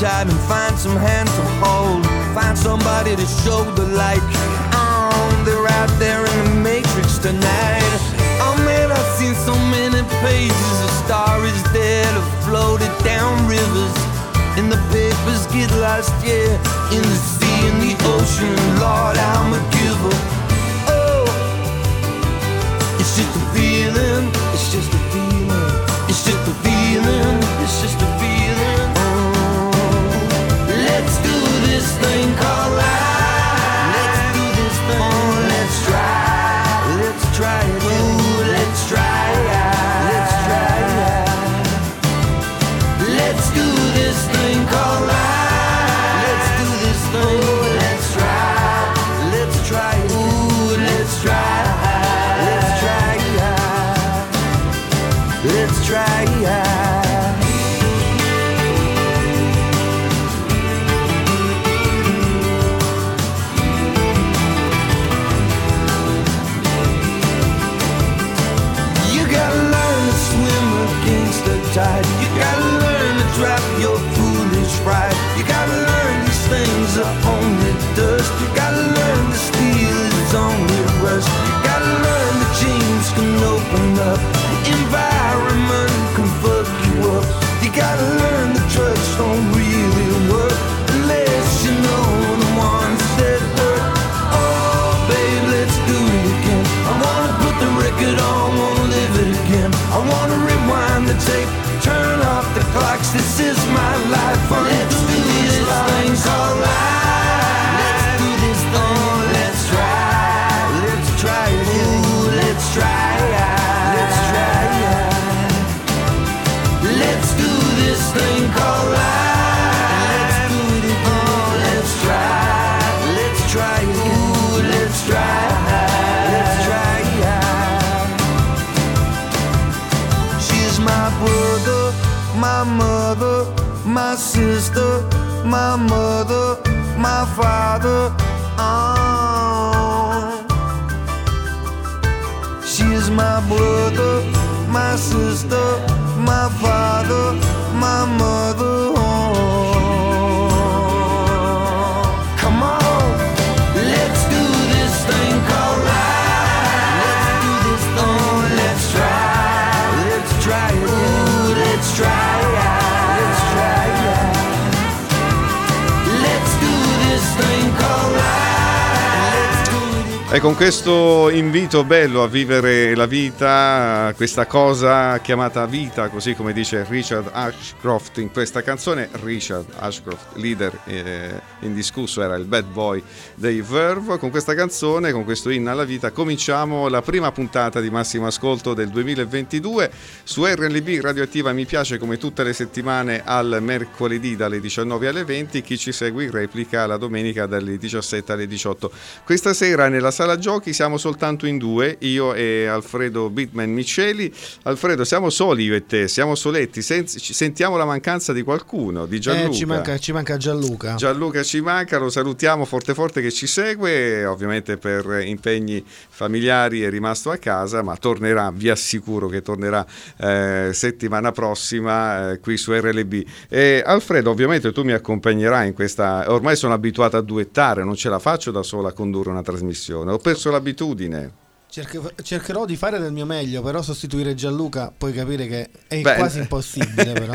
time and find some hand to hold. Find somebody to show the light. Oh, they're out there in the matrix tonight. Oh man, I've seen so many pages. A star is dead, have floated down rivers. And the papers get lost, yeah. In the sea, in the ocean, Lord, I'm a giver. Oh, it's just a feeling. It's just a feeling. It's just a feeling. gotta E con questo invito bello a vivere la vita, questa cosa chiamata vita, così come dice Richard Ashcroft in questa canzone, Richard Ashcroft, leader eh, indiscusso, era il bad boy dei Verve, con questa canzone, con questo inno alla vita, cominciamo la prima puntata di Massimo Ascolto del 2022 su RLB Radioattiva, mi piace come tutte le settimane al mercoledì dalle 19 alle 20, chi ci segue in replica la domenica dalle 17 alle 18. Questa sera nella sala sala giochi siamo soltanto in due, io e Alfredo Bitman Miceli. Alfredo, siamo soli io e te, siamo soletti, Sen- sentiamo la mancanza di qualcuno, di Gianluca. Eh, ci, manca, ci manca Gianluca. Gianluca ci manca, lo salutiamo forte forte che ci segue, ovviamente per impegni familiari è rimasto a casa, ma tornerà, vi assicuro che tornerà eh, settimana prossima eh, qui su RLB. E Alfredo, ovviamente tu mi accompagnerai in questa, ormai sono abituato a duettare, non ce la faccio da sola a condurre una trasmissione ho perso l'abitudine. cercherò di fare del mio meglio, però sostituire Gianluca puoi capire che è Beh, quasi impossibile. Però.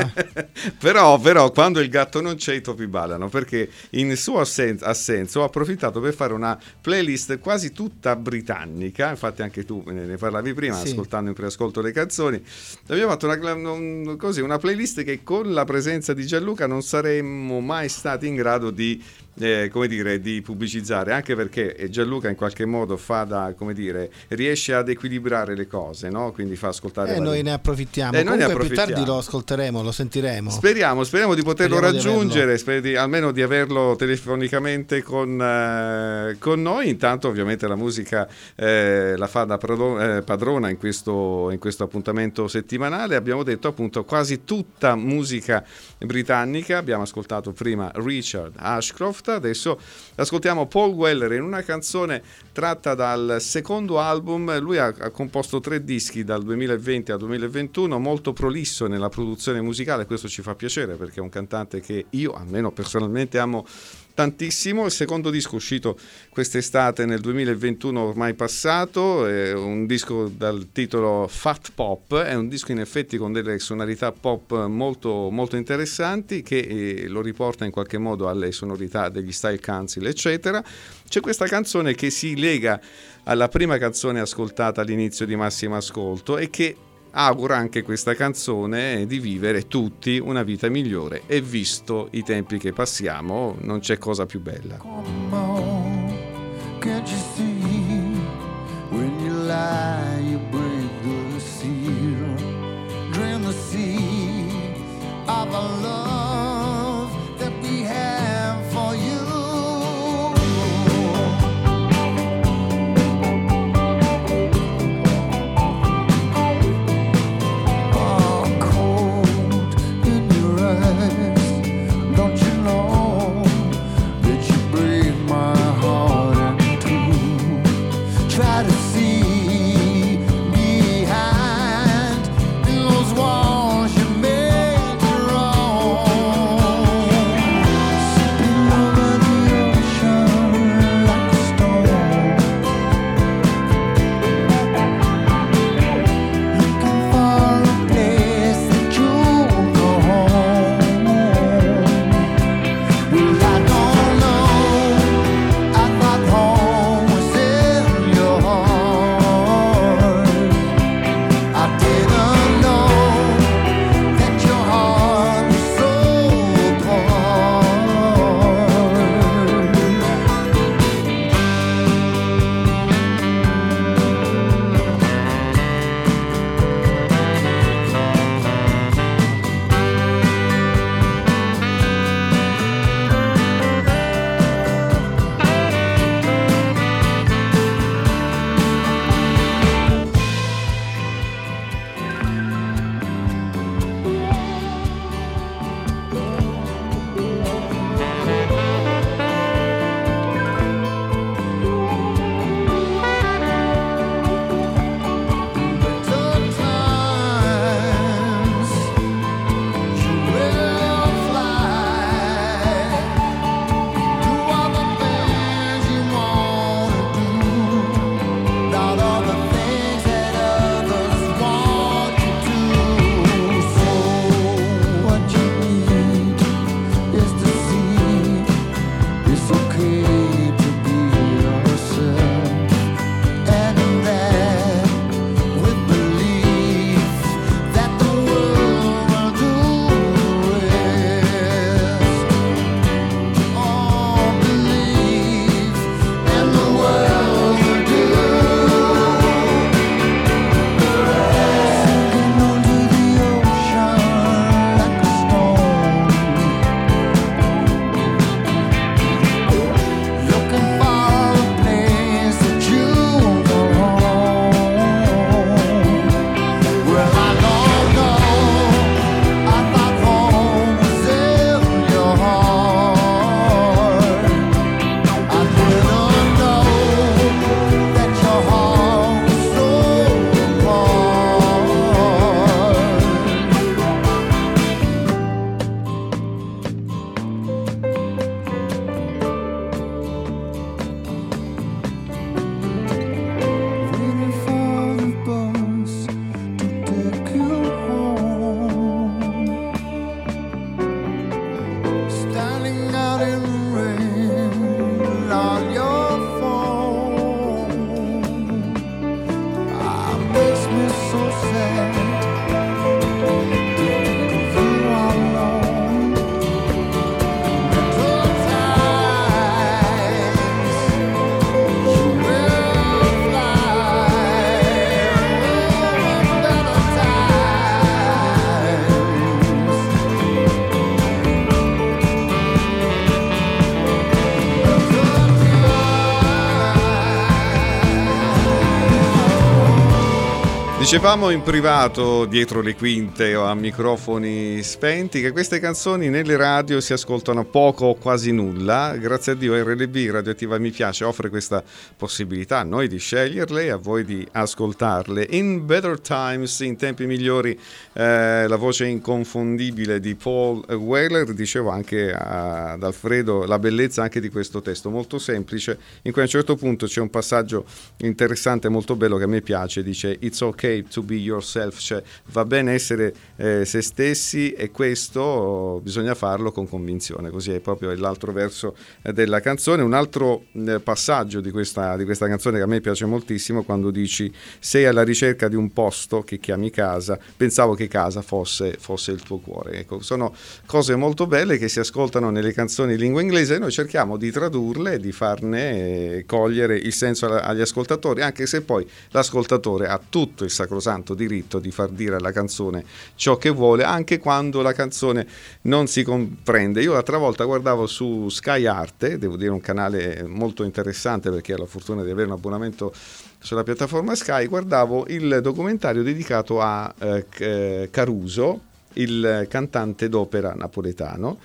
però. però, quando il gatto non c'è i topi ballano, perché in suo assen- assenso ho approfittato per fare una playlist quasi tutta britannica, infatti anche tu ne parlavi prima, sì. ascoltando in preascolto le canzoni. Abbiamo fatto una, così, una playlist che con la presenza di Gianluca non saremmo mai stati in grado di eh, come dire, di pubblicizzare, anche perché Gianluca in qualche modo fa da, come dire, riesce ad equilibrare le cose, no? quindi fa ascoltare... E eh, noi ne approfittiamo, eh, noi ne approfittiamo. più tardi lo ascolteremo, lo sentiremo. Speriamo, speriamo di poterlo speriamo raggiungere, di di, almeno di averlo telefonicamente con, eh, con, noi, intanto ovviamente la musica eh, la fa da eh, padrona in questo, in questo appuntamento settimanale, abbiamo detto appunto quasi tutta musica britannica, abbiamo ascoltato prima Richard Ashcroft, adesso ascoltiamo Paul Weller in una canzone tratta dal secondo album, lui ha, ha, composto tre dischi dal 2020 al 2021, molto prolisso nella produzione musicale, questo ci fa piacere perché è un cantante che io almeno personalmente amo tantissimo. Il secondo disco uscito quest'estate nel 2021 ormai passato, è un disco dal titolo Fat Pop, è un disco in effetti con delle sonorità pop molto, molto interessanti che eh, lo riporta in qualche modo alle sonorità degli Style Council eccetera. C'è questa canzone che si lega alla prima canzone ascoltata all'inizio di Massimo Ascolto e che augura anche questa canzone di vivere tutti una vita migliore e visto i tempi che passiamo non c'è cosa più bella. Of a love Dicevamo in privato, dietro le quinte o a microfoni spenti, che queste canzoni nelle radio si ascoltano poco o quasi nulla. Grazie a Dio RLB Radioattiva Mi Piace offre questa possibilità a noi di sceglierle e a voi di ascoltarle. In Better Times, in tempi migliori, eh, la voce inconfondibile di Paul Weller, dicevo anche ad Alfredo la bellezza anche di questo testo, molto semplice, in cui a un certo punto c'è un passaggio interessante, molto bello che a me piace, dice It's okay to be yourself, cioè va bene essere eh, se stessi e questo bisogna farlo con convinzione, così è proprio l'altro verso eh, della canzone. Un altro eh, passaggio di questa, di questa canzone che a me piace moltissimo quando dici sei alla ricerca di un posto che chiami casa, pensavo che casa fosse, fosse il tuo cuore. Ecco, sono cose molto belle che si ascoltano nelle canzoni in lingua inglese e noi cerchiamo di tradurle di farne eh, cogliere il senso agli ascoltatori, anche se poi l'ascoltatore ha tutto il sacrosanto diritto di far dire alla canzone ciò che vuole, anche quando la canzone non si comprende. Io l'altra volta guardavo su Sky Arte, devo dire un canale molto interessante perché ho la fortuna di avere un abbonamento sulla piattaforma Sky, guardavo il documentario dedicato a eh, Caruso, il cantante d'opera napoletano.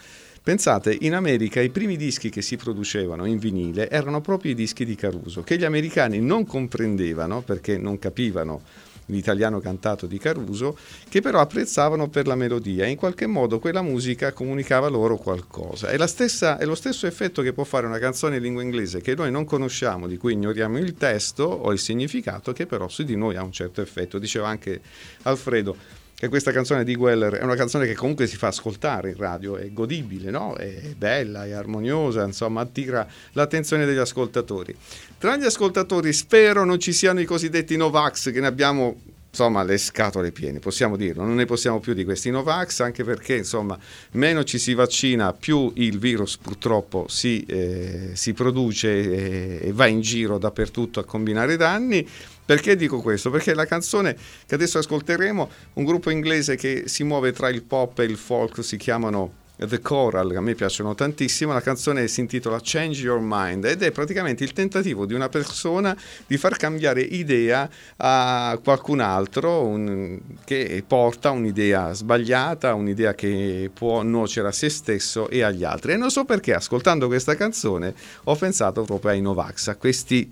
Pensate, in America i primi dischi che si producevano in vinile erano proprio i dischi di Caruso, che gli americani non comprendevano perché non capivano l'italiano cantato di Caruso, che però apprezzavano per la melodia e in qualche modo quella musica comunicava loro qualcosa. È, stessa, è lo stesso effetto che può fare una canzone in lingua inglese che noi non conosciamo, di cui ignoriamo il testo o il significato, che però su di noi ha un certo effetto. Diceva anche Alfredo che questa canzone di Weller è una canzone che comunque si fa ascoltare in radio, è godibile, no? è bella, è armoniosa, insomma attira l'attenzione degli ascoltatori. Tra gli ascoltatori spero non ci siano i cosiddetti Novax che ne abbiamo insomma le scatole piene, possiamo dirlo, non ne possiamo più di questi Novax, anche perché insomma meno ci si vaccina, più il virus purtroppo si, eh, si produce e, e va in giro dappertutto a combinare danni. Perché dico questo? Perché la canzone che adesso ascolteremo, un gruppo inglese che si muove tra il pop e il folk, si chiamano The Choral, che a me piacciono tantissimo, la canzone si intitola Change Your Mind ed è praticamente il tentativo di una persona di far cambiare idea a qualcun altro un, che porta un'idea sbagliata, un'idea che può nuocere a se stesso e agli altri. E non so perché, ascoltando questa canzone, ho pensato proprio ai Novax, a questi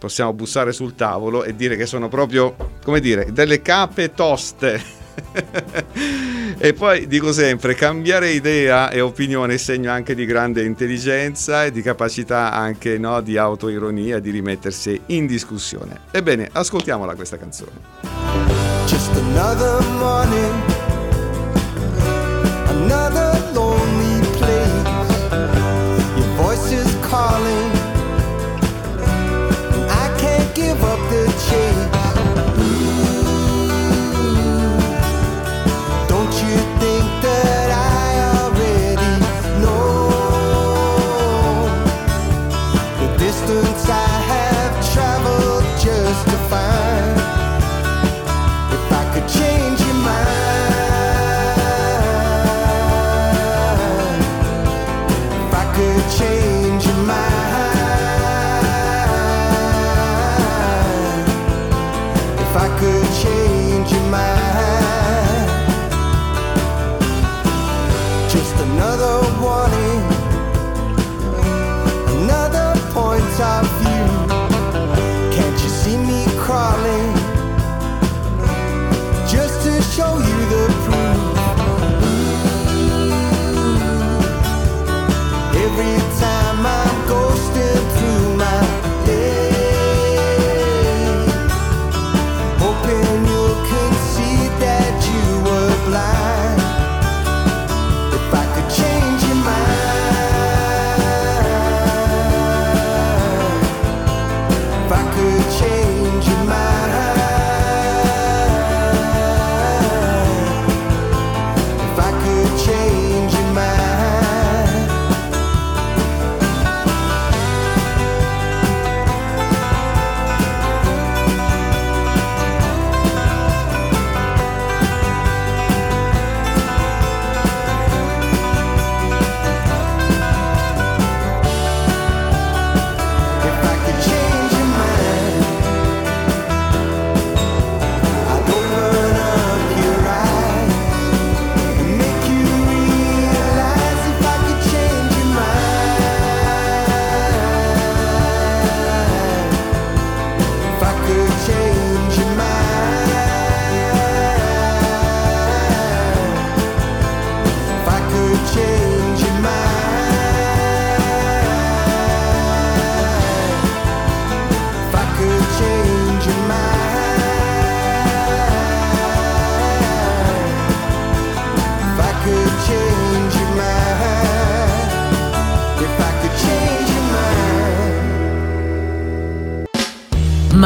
possiamo bussare sul tavolo e dire che sono proprio, come dire, delle cape toste e poi dico sempre, cambiare idea e opinione è segno anche di grande intelligenza e di capacità anche no, di autoironia, di rimettersi in discussione. Ebbene, ascoltiamola questa canzone. Just another morning,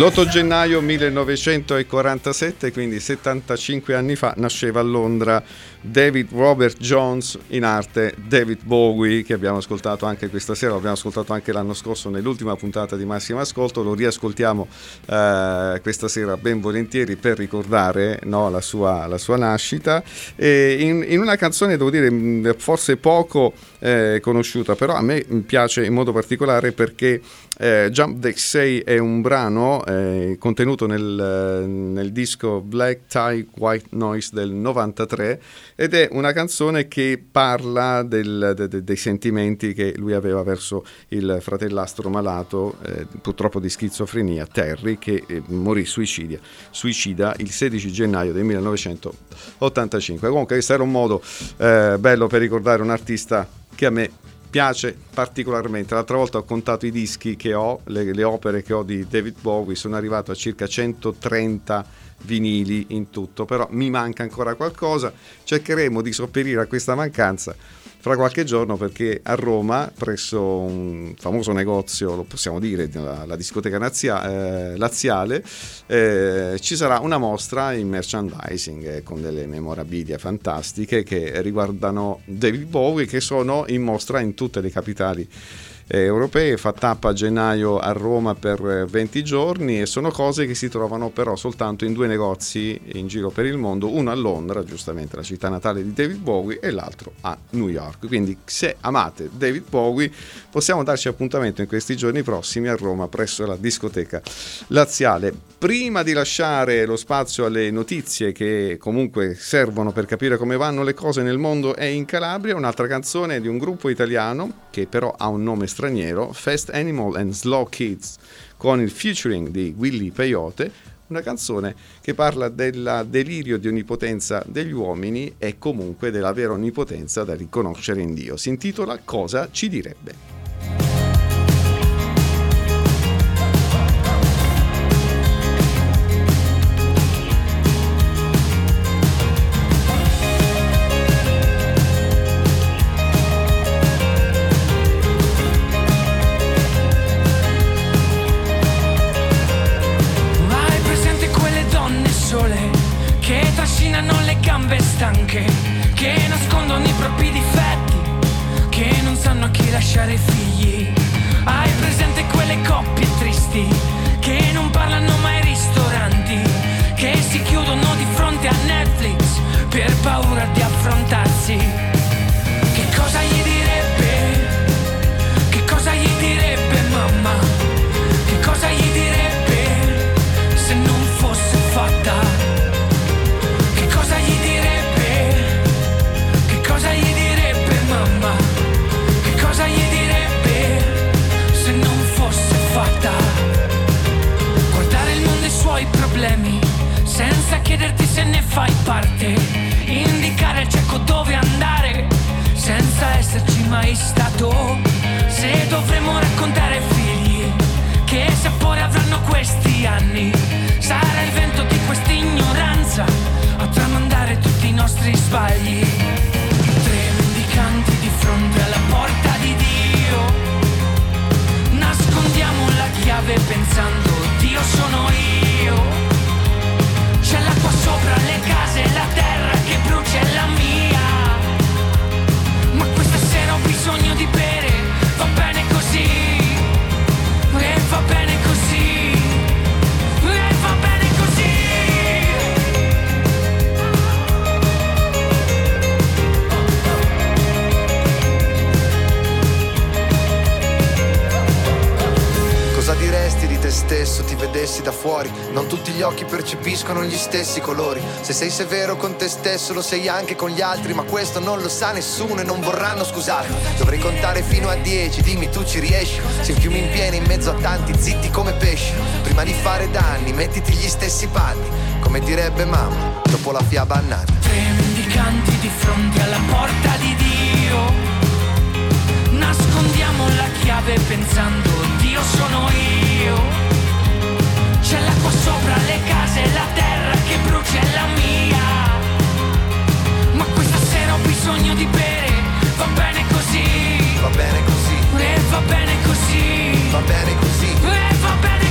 L'8 gennaio 1947, quindi 75 anni fa, nasceva a Londra David Robert Jones, in arte David Bowie, che abbiamo ascoltato anche questa sera, l'abbiamo ascoltato anche l'anno scorso nell'ultima puntata di Massimo Ascolto, lo riascoltiamo eh, questa sera ben volentieri per ricordare no, la, sua, la, sua, nascita. In, in, una canzone, devo dire, forse poco eh, conosciuta, però a me piace in modo particolare perché eh, Jump They Say è un brano contenuto nel, nel, disco Black Tie White Noise del 93 ed è una canzone che parla del, de, de, dei sentimenti che lui aveva verso il fratellastro malato, eh, purtroppo di schizofrenia, Terry, che eh, morì suicidia, suicida il 16 gennaio del 1985. Comunque questo era un modo eh, bello per ricordare un artista che a me piace particolarmente. L'altra volta ho contato i dischi che ho, le, le, opere che ho di David Bowie, sono arrivato a circa 130 vinili in tutto, però mi manca ancora qualcosa, cercheremo di sopperire a questa mancanza fra qualche giorno perché a Roma, presso un famoso negozio, lo possiamo dire, la, la discoteca nazia, eh, laziale, eh, ci sarà una mostra in merchandising eh, con delle memorabilia fantastiche che riguardano David Bowie che sono in mostra in tutte le capitali europee, fa tappa a gennaio a Roma per 20 eh, giorni e sono cose che si trovano però soltanto in due negozi in giro per il mondo, uno a Londra, giustamente la città natale di David Bowie, e l'altro a New York. Quindi se amate David Bowie possiamo darci appuntamento in questi giorni prossimi a Roma presso la discoteca laziale. Prima di lasciare lo spazio alle notizie che comunque servono per capire come vanno le cose nel mondo e in Calabria, un'altra canzone di un gruppo italiano che però ha un nome straniero, Fast Animal and Slow Kids, con il featuring di Willy Peyote, una canzone che parla del delirio di onnipotenza degli uomini e comunque della vera onnipotenza da riconoscere in Dio. Si intitola Cosa ci direbbe? Percepiscono gli stessi colori. Se sei severo con te stesso lo sei anche con gli altri, ma questo non lo sa nessuno e non vorranno scusarti. Dovrei contare fino a dieci, dimmi tu ci riesci. Se il fiume in piena in mezzo a tanti, zitti come pesci. Prima di fare danni, mettiti gli stessi panni, come direbbe mamma, dopo la fiaba annata. Tre mendicanti di fronte alla porta di Dio. Nascondiamo la chiave pensando Dio sono io c'è l'acqua sopra le case, la terra che brucia è la mia. Ma questa sera ho bisogno di bere, va bene così. Va bene così. E va bene così. Va bene così. E va bene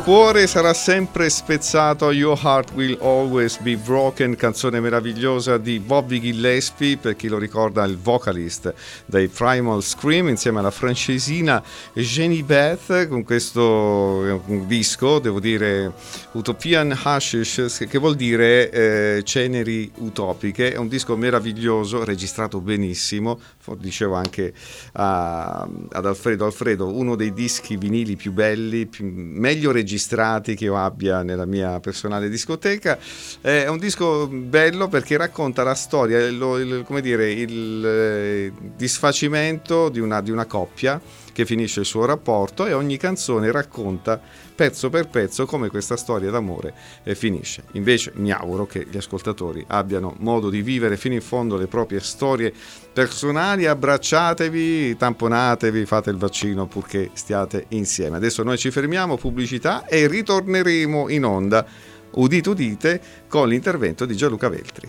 Cuore sarà sempre spezzato, Your Heart Will Always Be Broken, canzone meravigliosa di Bobby Gillespie, per chi lo ricorda il vocalist dei Primal Scream, insieme alla francesina Jenny Beth, con questo disco, devo dire, Utopian Hashish, che vuol dire eh, ceneri utopiche, è un disco meraviglioso, registrato benissimo, dicevo anche a, ad Alfredo, Alfredo, uno dei dischi vinili più belli, più, meglio registrati che io abbia nella mia personale discoteca. È un disco bello perché racconta la storia, il, il, come dire, il eh, disfacimento di una, di una coppia che finisce il suo rapporto e ogni canzone racconta pezzo per pezzo come questa storia d'amore eh, finisce. Invece mi auguro che gli ascoltatori abbiano modo di vivere fino in fondo le proprie storie personali, abbracciatevi, tamponatevi, fate il vaccino purché stiate insieme. Adesso noi ci fermiamo, pubblicità e ritorneremo in onda, udite udite, con l'intervento di Gianluca Veltri.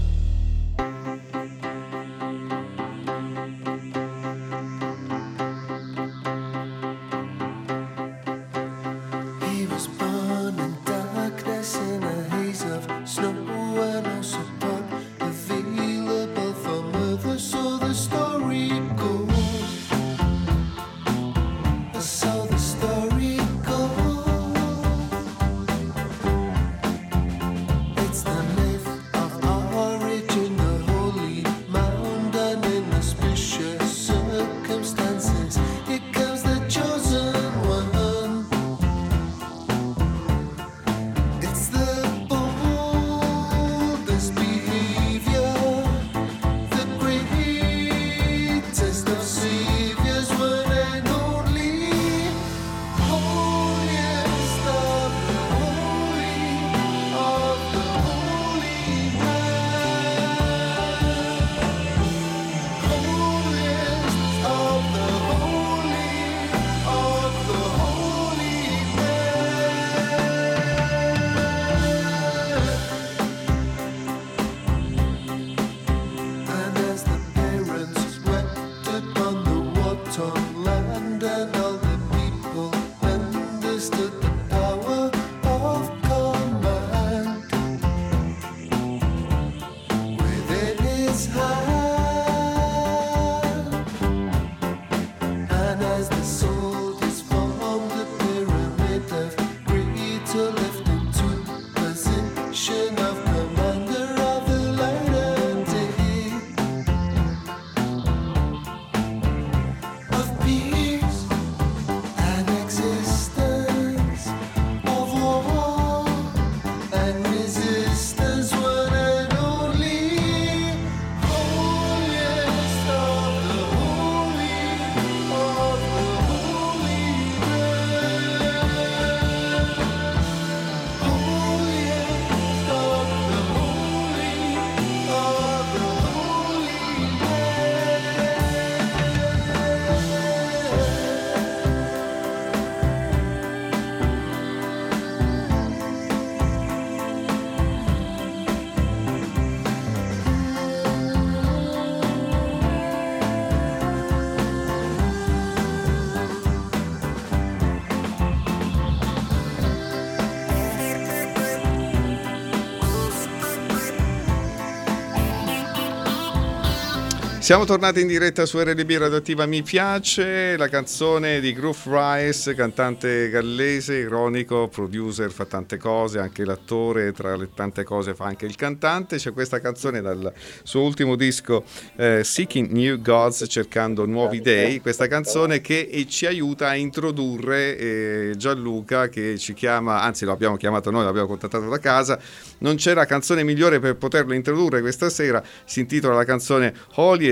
Siamo tornati in diretta su RDB Radioattiva Mi piace, la canzone di Groove Rice, cantante gallese, ironico, producer, fa tante cose, anche l'attore, tra le tante cose fa anche il cantante. C'è questa canzone dal suo ultimo disco eh, Seeking New Gods, cercando nuovi dei, questa canzone che ci aiuta a introdurre eh, Gianluca che ci chiama, anzi lo abbiamo chiamato noi, l'abbiamo contattato da casa, non c'era canzone migliore per poterlo introdurre questa sera, si intitola la canzone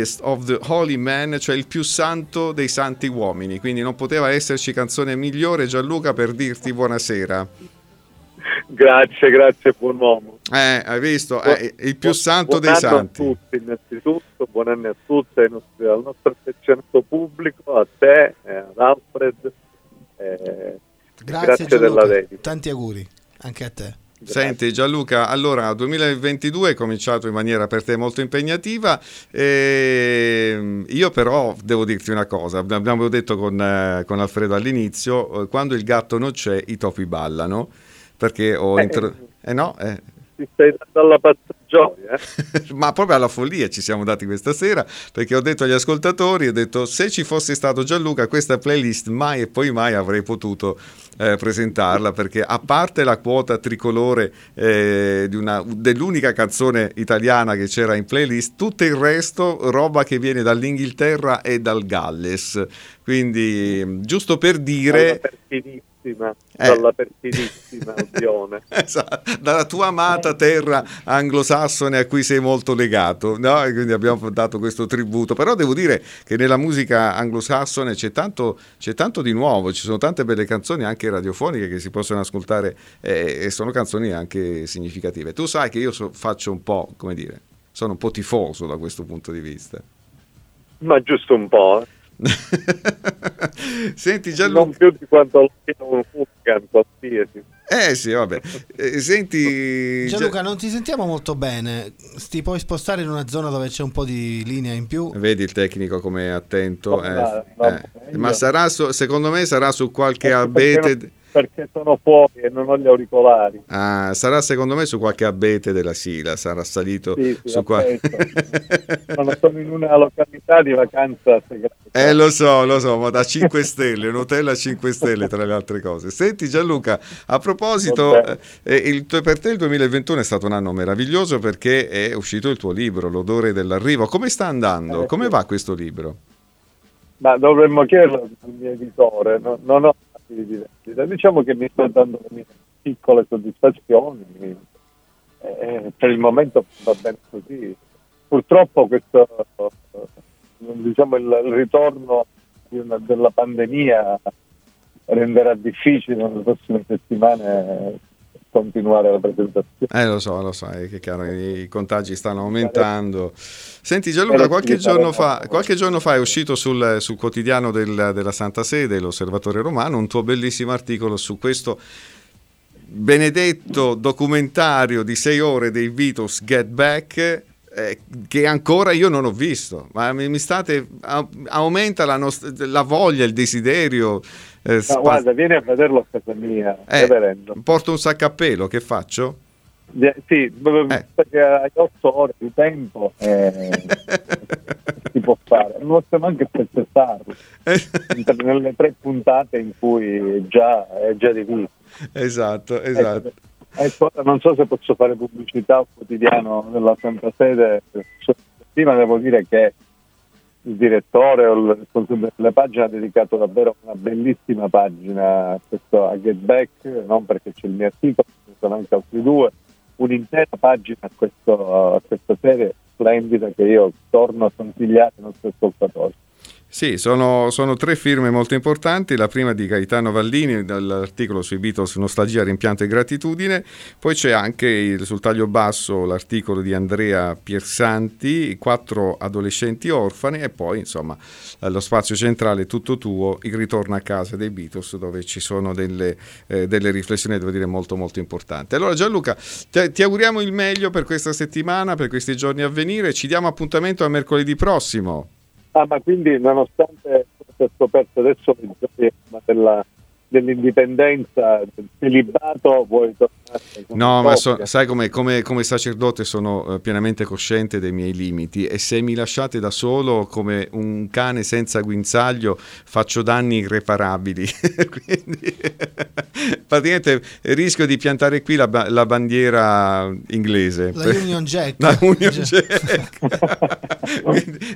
Holiest of the Holy Man, cioè il più santo dei santi uomini. Quindi non poteva esserci canzone migliore, Gianluca, per dirti buonasera. Grazie, grazie, buon uomo. Eh, hai visto? Eh, il più santo dei santi. Buon anno a tutti, innanzitutto, buon anno a tutti, nostri, al nostro affezionato pubblico, a te, eh, ad Alfred. Eh, grazie, grazie della dedica. Tanti auguri anche a te. Senti Gianluca, allora 2022 è cominciato in maniera per te molto impegnativa, e io però devo dirti una cosa, abbiamo detto con, eh, con Alfredo all'inizio, eh, quando il gatto non c'è i topi ballano, perché ho... Eh, intro... eh no, eh, ti stai dando alla pazza gioia. Ma proprio alla follia ci siamo dati questa sera, perché ho detto agli ascoltatori, ho detto se ci fosse stato Gianluca questa playlist mai e poi mai avrei potuto eh, presentarla, perché a parte la quota tricolore eh, una, dell'unica canzone italiana che c'era in playlist, tutto il resto roba che viene dall'Inghilterra e dal Galles. Quindi giusto per dire perfidissima, eh. dalla perfidissima Albione. esatto, dalla tua amata terra anglosassone a cui sei molto legato, no? E quindi abbiamo dato questo tributo. Però devo dire che nella musica anglosassone c'è tanto, c'è tanto di nuovo, ci sono tante belle canzoni anche radiofoniche che si possono ascoltare eh, e sono canzoni anche significative. Tu sai che io so, faccio un po', come dire, sono un po' tifoso da questo punto di vista. Ma giusto un po'. Eh. Senti Gianluca. Non più di quanto un Furcan qualsiasi. Eh sì, vabbè. Eh, senti Gianluca, non ti sentiamo molto bene. Ti puoi spostare in una zona dove c'è un po' di linea in più? Vedi il tecnico come è attento. Eh, eh. Ma sarà su, secondo me sarà su qualche abete perché sono fuori e non ho gli auricolari. Ah, sarà secondo me su qualche abete della Sila, sarà salito sì, sì, su qua. no, sono in una località di vacanza segreta. Eh, lo so, lo so, ma da 5 stelle, un hotel a 5 stelle tra le altre cose. Senti Gianluca, a proposito, eh, il, per te il 2021 è stato un anno meraviglioso perché è uscito il tuo libro, L'odore dell'arrivo. Come sta andando? Eh, Come va questo libro? Ma dovremmo chiederlo al mio editore, no, non ho di diversità. Diciamo che mi sto dando le mie piccole soddisfazioni, eh, per il momento va bene così. Purtroppo questo, diciamo, il, il ritorno una, della pandemia renderà difficile nelle prossime settimane continuare la presentazione. Eh lo so, lo so, è che chiaro, i contagi stanno aumentando. Senti Gianluca, qualche giorno fa, qualche giorno fa è uscito sul, sul quotidiano del, della Santa Sede, l'Osservatore Romano, un tuo bellissimo articolo su questo benedetto documentario di sei ore dei Beatles Get Back eh, che ancora io non ho visto, ma mi, mi state, aumenta la, nost- la, voglia, il desiderio. Eh, no, spa- guarda, vieni a vederlo a casa mia, eh, porto un sacco a pelo, che faccio? Yeah, sì, eh. perché hai otto ore di tempo eh, si può fare, non possiamo anche spezzettarlo nelle tre puntate in cui già è già diviso. Esatto, esatto. Ecco, non so se posso fare pubblicità al quotidiano della Santa Sede, prima devo dire che il direttore o il responsabile della pagina ha dedicato davvero una bellissima pagina a, questo, a Get Back, non perché c'è il mio articolo, ci sono anche altri due, un'intera pagina a, questo, a questa serie splendida che io torno a consigliare ai nostri ascoltatori. Sì, sono, sono, tre firme molto importanti, la prima di Gaetano Vallini dall'articolo sui Beatles Nostalgia, rimpianto e gratitudine, poi c'è anche il, sul taglio basso l'articolo di Andrea Piersanti, Quattro adolescenti orfani e poi insomma lo spazio centrale tutto tuo, il ritorno a casa dei Beatles dove ci sono delle, eh, delle riflessioni devo dire molto molto importanti. Allora Gianluca, te, ti auguriamo il meglio per questa settimana, per questi giorni a venire, ci diamo appuntamento a mercoledì prossimo. Ah, ma quindi nonostante fosse scoperto adesso il della, dell'indipendenza, del celibato, vuoi tornare? No, ma so, sai come, come, come, sacerdote sono uh, pienamente cosciente dei miei limiti e se mi lasciate da solo come un cane senza guinzaglio faccio danni irreparabili. Quindi praticamente rischio di piantare qui la, la bandiera inglese. La Union Jack. La Union Jack.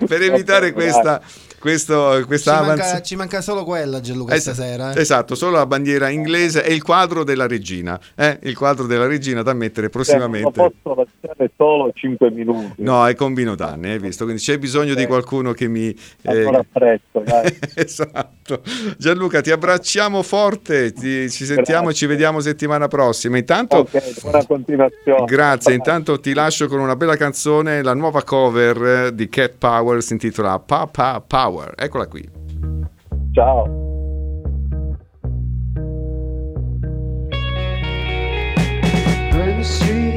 per evitare questa, questo, questa ci, manca, ci manca solo quella Gianluca es- stasera. Eh? Esatto, solo la bandiera inglese e il quadro della regina. Eh? Il quadro della regina da mettere prossimamente. Cioè, non posso lasciare solo 5 minuti. No, è combino danni, hai visto? Quindi c'è bisogno eh. di qualcuno che mi... Eh... Presto, esatto. Gianluca, ti abbracciamo forte, ti, ci sentiamo Grazie. e ci vediamo settimana prossima. Intanto... Okay, buona continuazione. Grazie, intanto ti lascio con una bella canzone, la nuova cover di Cat Power si intitola Papa Power. Eccola qui. Ciao. street.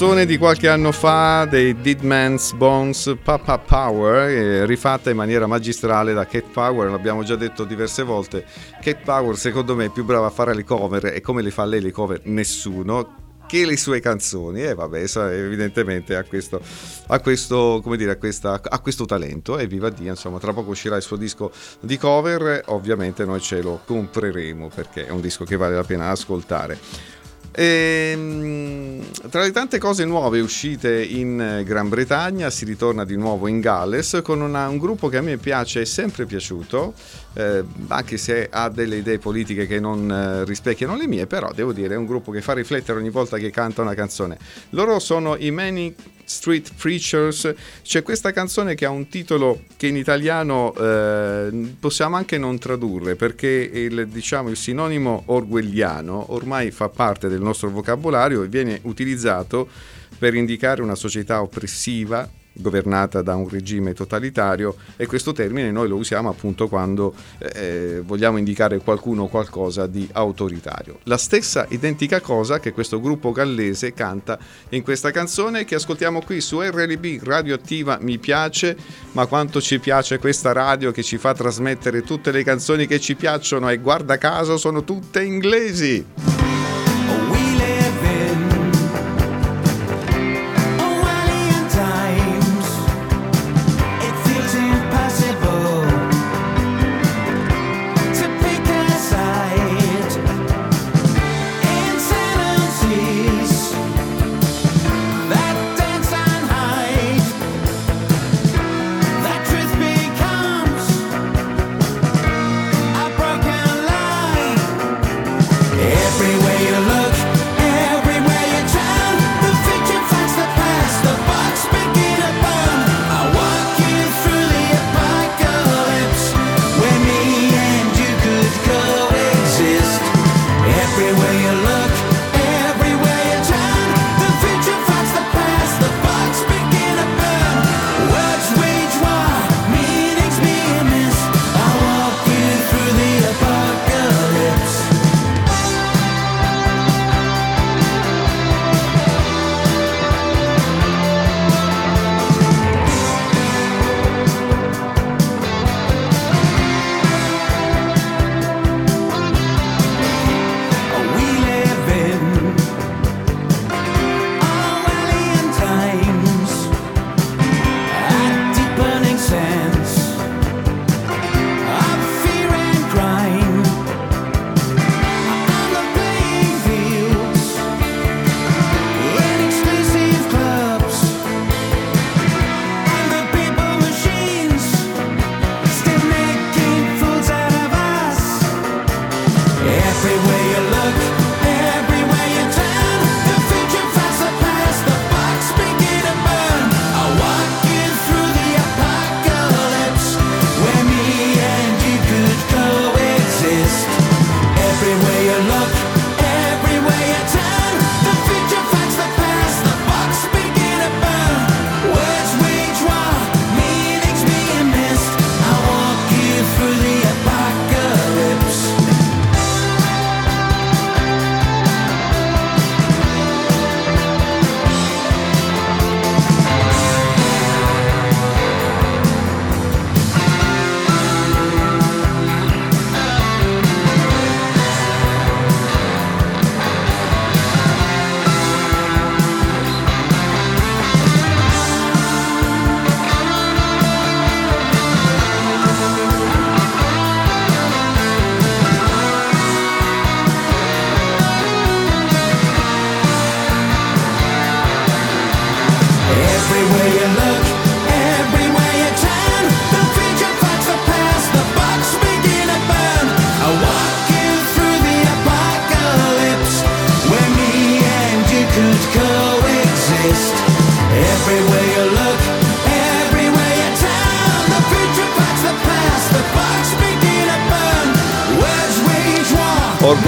Canzone di qualche anno fa dei Dead Man's Bones Papa Power, eh, rifatta in maniera magistrale da Kate Power, l'abbiamo già detto diverse volte. Kate Power secondo me è più brava a fare le cover e come le fa lei le cover nessuno che le sue canzoni e vabbè evidentemente ha questo, ha questo, come dire, ha questa, ha questo talento e viva Dio insomma tra poco uscirà il suo disco di cover ovviamente noi ce lo compreremo perché è un disco che vale la pena ascoltare e, ehm, tra le tante cose nuove uscite in Gran Bretagna si ritorna di nuovo in Galles con una, un gruppo che a me piace, è sempre piaciuto, eh, anche se ha delle idee politiche che non eh, rispecchiano le mie, però devo dire è un gruppo che fa riflettere ogni volta che canta una canzone. Loro sono i Many Street Preachers, c'è questa canzone che ha un titolo che in italiano eh, possiamo anche non tradurre perché il, diciamo, il sinonimo orwelliano ormai fa parte del nostro vocabolario e viene utilizzato per indicare una società oppressiva, governata da un regime totalitario e questo termine noi lo usiamo appunto quando eh, vogliamo indicare qualcuno o qualcosa di autoritario. La stessa identica cosa che questo gruppo gallese canta in questa canzone che ascoltiamo qui su RLB Radioattiva Mi piace, ma quanto ci piace questa radio che ci fa trasmettere tutte le canzoni che ci piacciono e guarda caso sono tutte inglesi.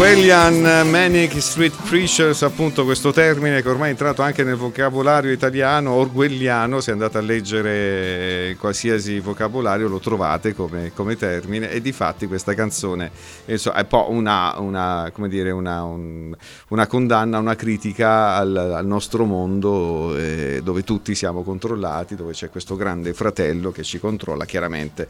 Orwellian Manic Street Preachers, appunto questo termine che ormai è entrato anche nel vocabolario italiano, orwelliano, se andate a leggere qualsiasi vocabolario lo trovate come, come termine e di fatti questa canzone è un po' una, una, dire, una, un, una, condanna, una critica al, al nostro mondo eh, dove tutti siamo controllati, dove c'è questo grande fratello che ci controlla chiaramente.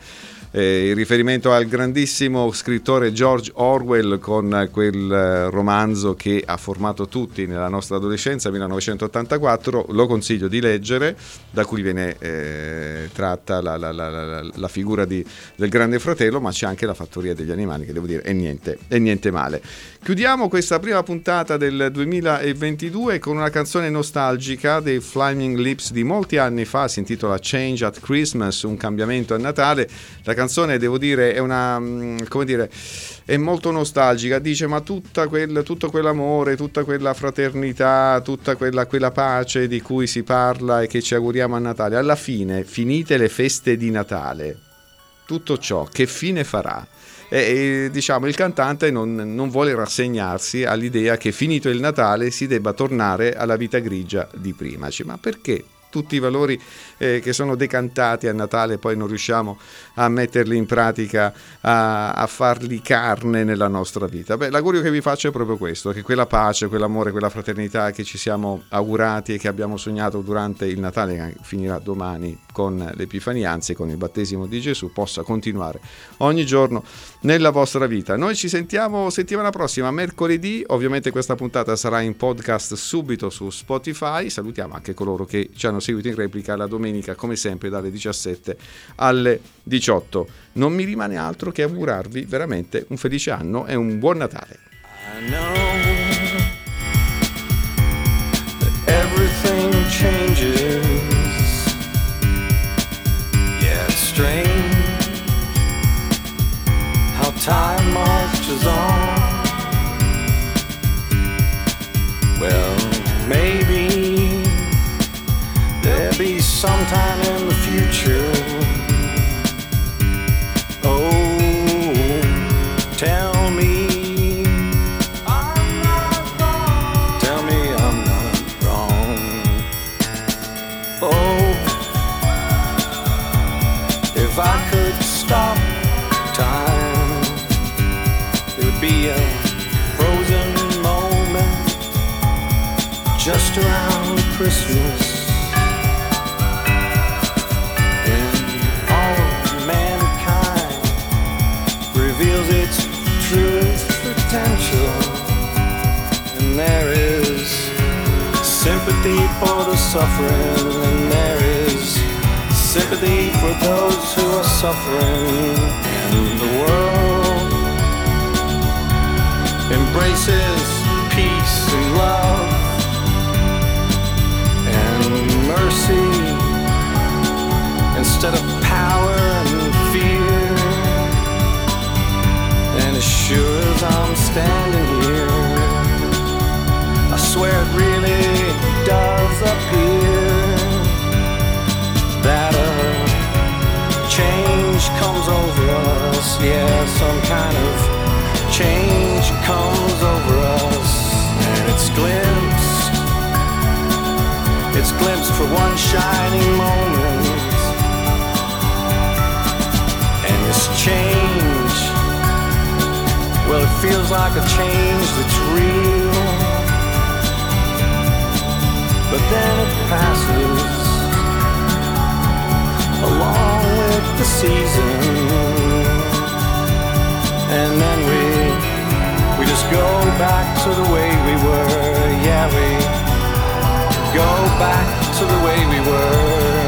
Eh, il riferimento al grandissimo scrittore George Orwell con quel eh, romanzo che ha formato tutti nella nostra adolescenza, 1984, lo consiglio di leggere, da cui viene eh, tratta la, la, la, la figura di, del grande fratello, ma c'è anche la fattoria degli animali, che devo dire è niente, è niente male. Chiudiamo questa prima puntata del 2022 con una canzone nostalgica dei Flaming Lips di molti anni fa, si intitola Change at Christmas, un cambiamento a Natale. La canzone, devo dire, è una, mm, come dire, è molto nostalgica, dice ma quel, tutto quell'amore, tutta quella fraternità, tutta quella, quella pace di cui si parla e che ci auguriamo a Natale, alla fine, finite le feste di Natale, tutto ciò che fine farà? E, e, diciamo il cantante non, non, vuole rassegnarsi all'idea che finito il Natale si debba tornare alla vita grigia di prima. Dice, ma perché tutti i valori eh, che sono decantati a Natale poi non riusciamo a metterli in pratica, a, a, farli carne nella nostra vita. Beh, l'augurio che vi faccio è proprio questo, che quella pace, quell'amore, quella fraternità che ci siamo augurati e che abbiamo sognato durante il Natale, che finirà domani con l'Epifania, anzi con il battesimo di Gesù, possa continuare ogni giorno nella vostra vita. Noi ci sentiamo settimana prossima, mercoledì, ovviamente questa puntata sarà in podcast subito su Spotify, salutiamo anche coloro che ci hanno seguito in replica la domenica come sempre dalle 17 alle 18. Non mi rimane altro che augurarvi veramente un felice anno e un buon Natale. time marches on. Well, maybe sometime in the future. Oh, tell me. Tell me I'm not wrong. Oh, if I could stop time, it would be a frozen moment just around Christmas. Potential, and there is sympathy for the suffering, and there is sympathy for those who are suffering, and the world embraces peace and love. And mercy instead of standing here, I swear it really does appear that a change comes over us. Yeah, some kind of change comes over us, and it's glimpsed it's glimpsed for one shining moment. And this change, well, it feels like a change that's real. But then it passes along with the season. And then we, we just go back to the way we were. Yeah, we go back to the way we were.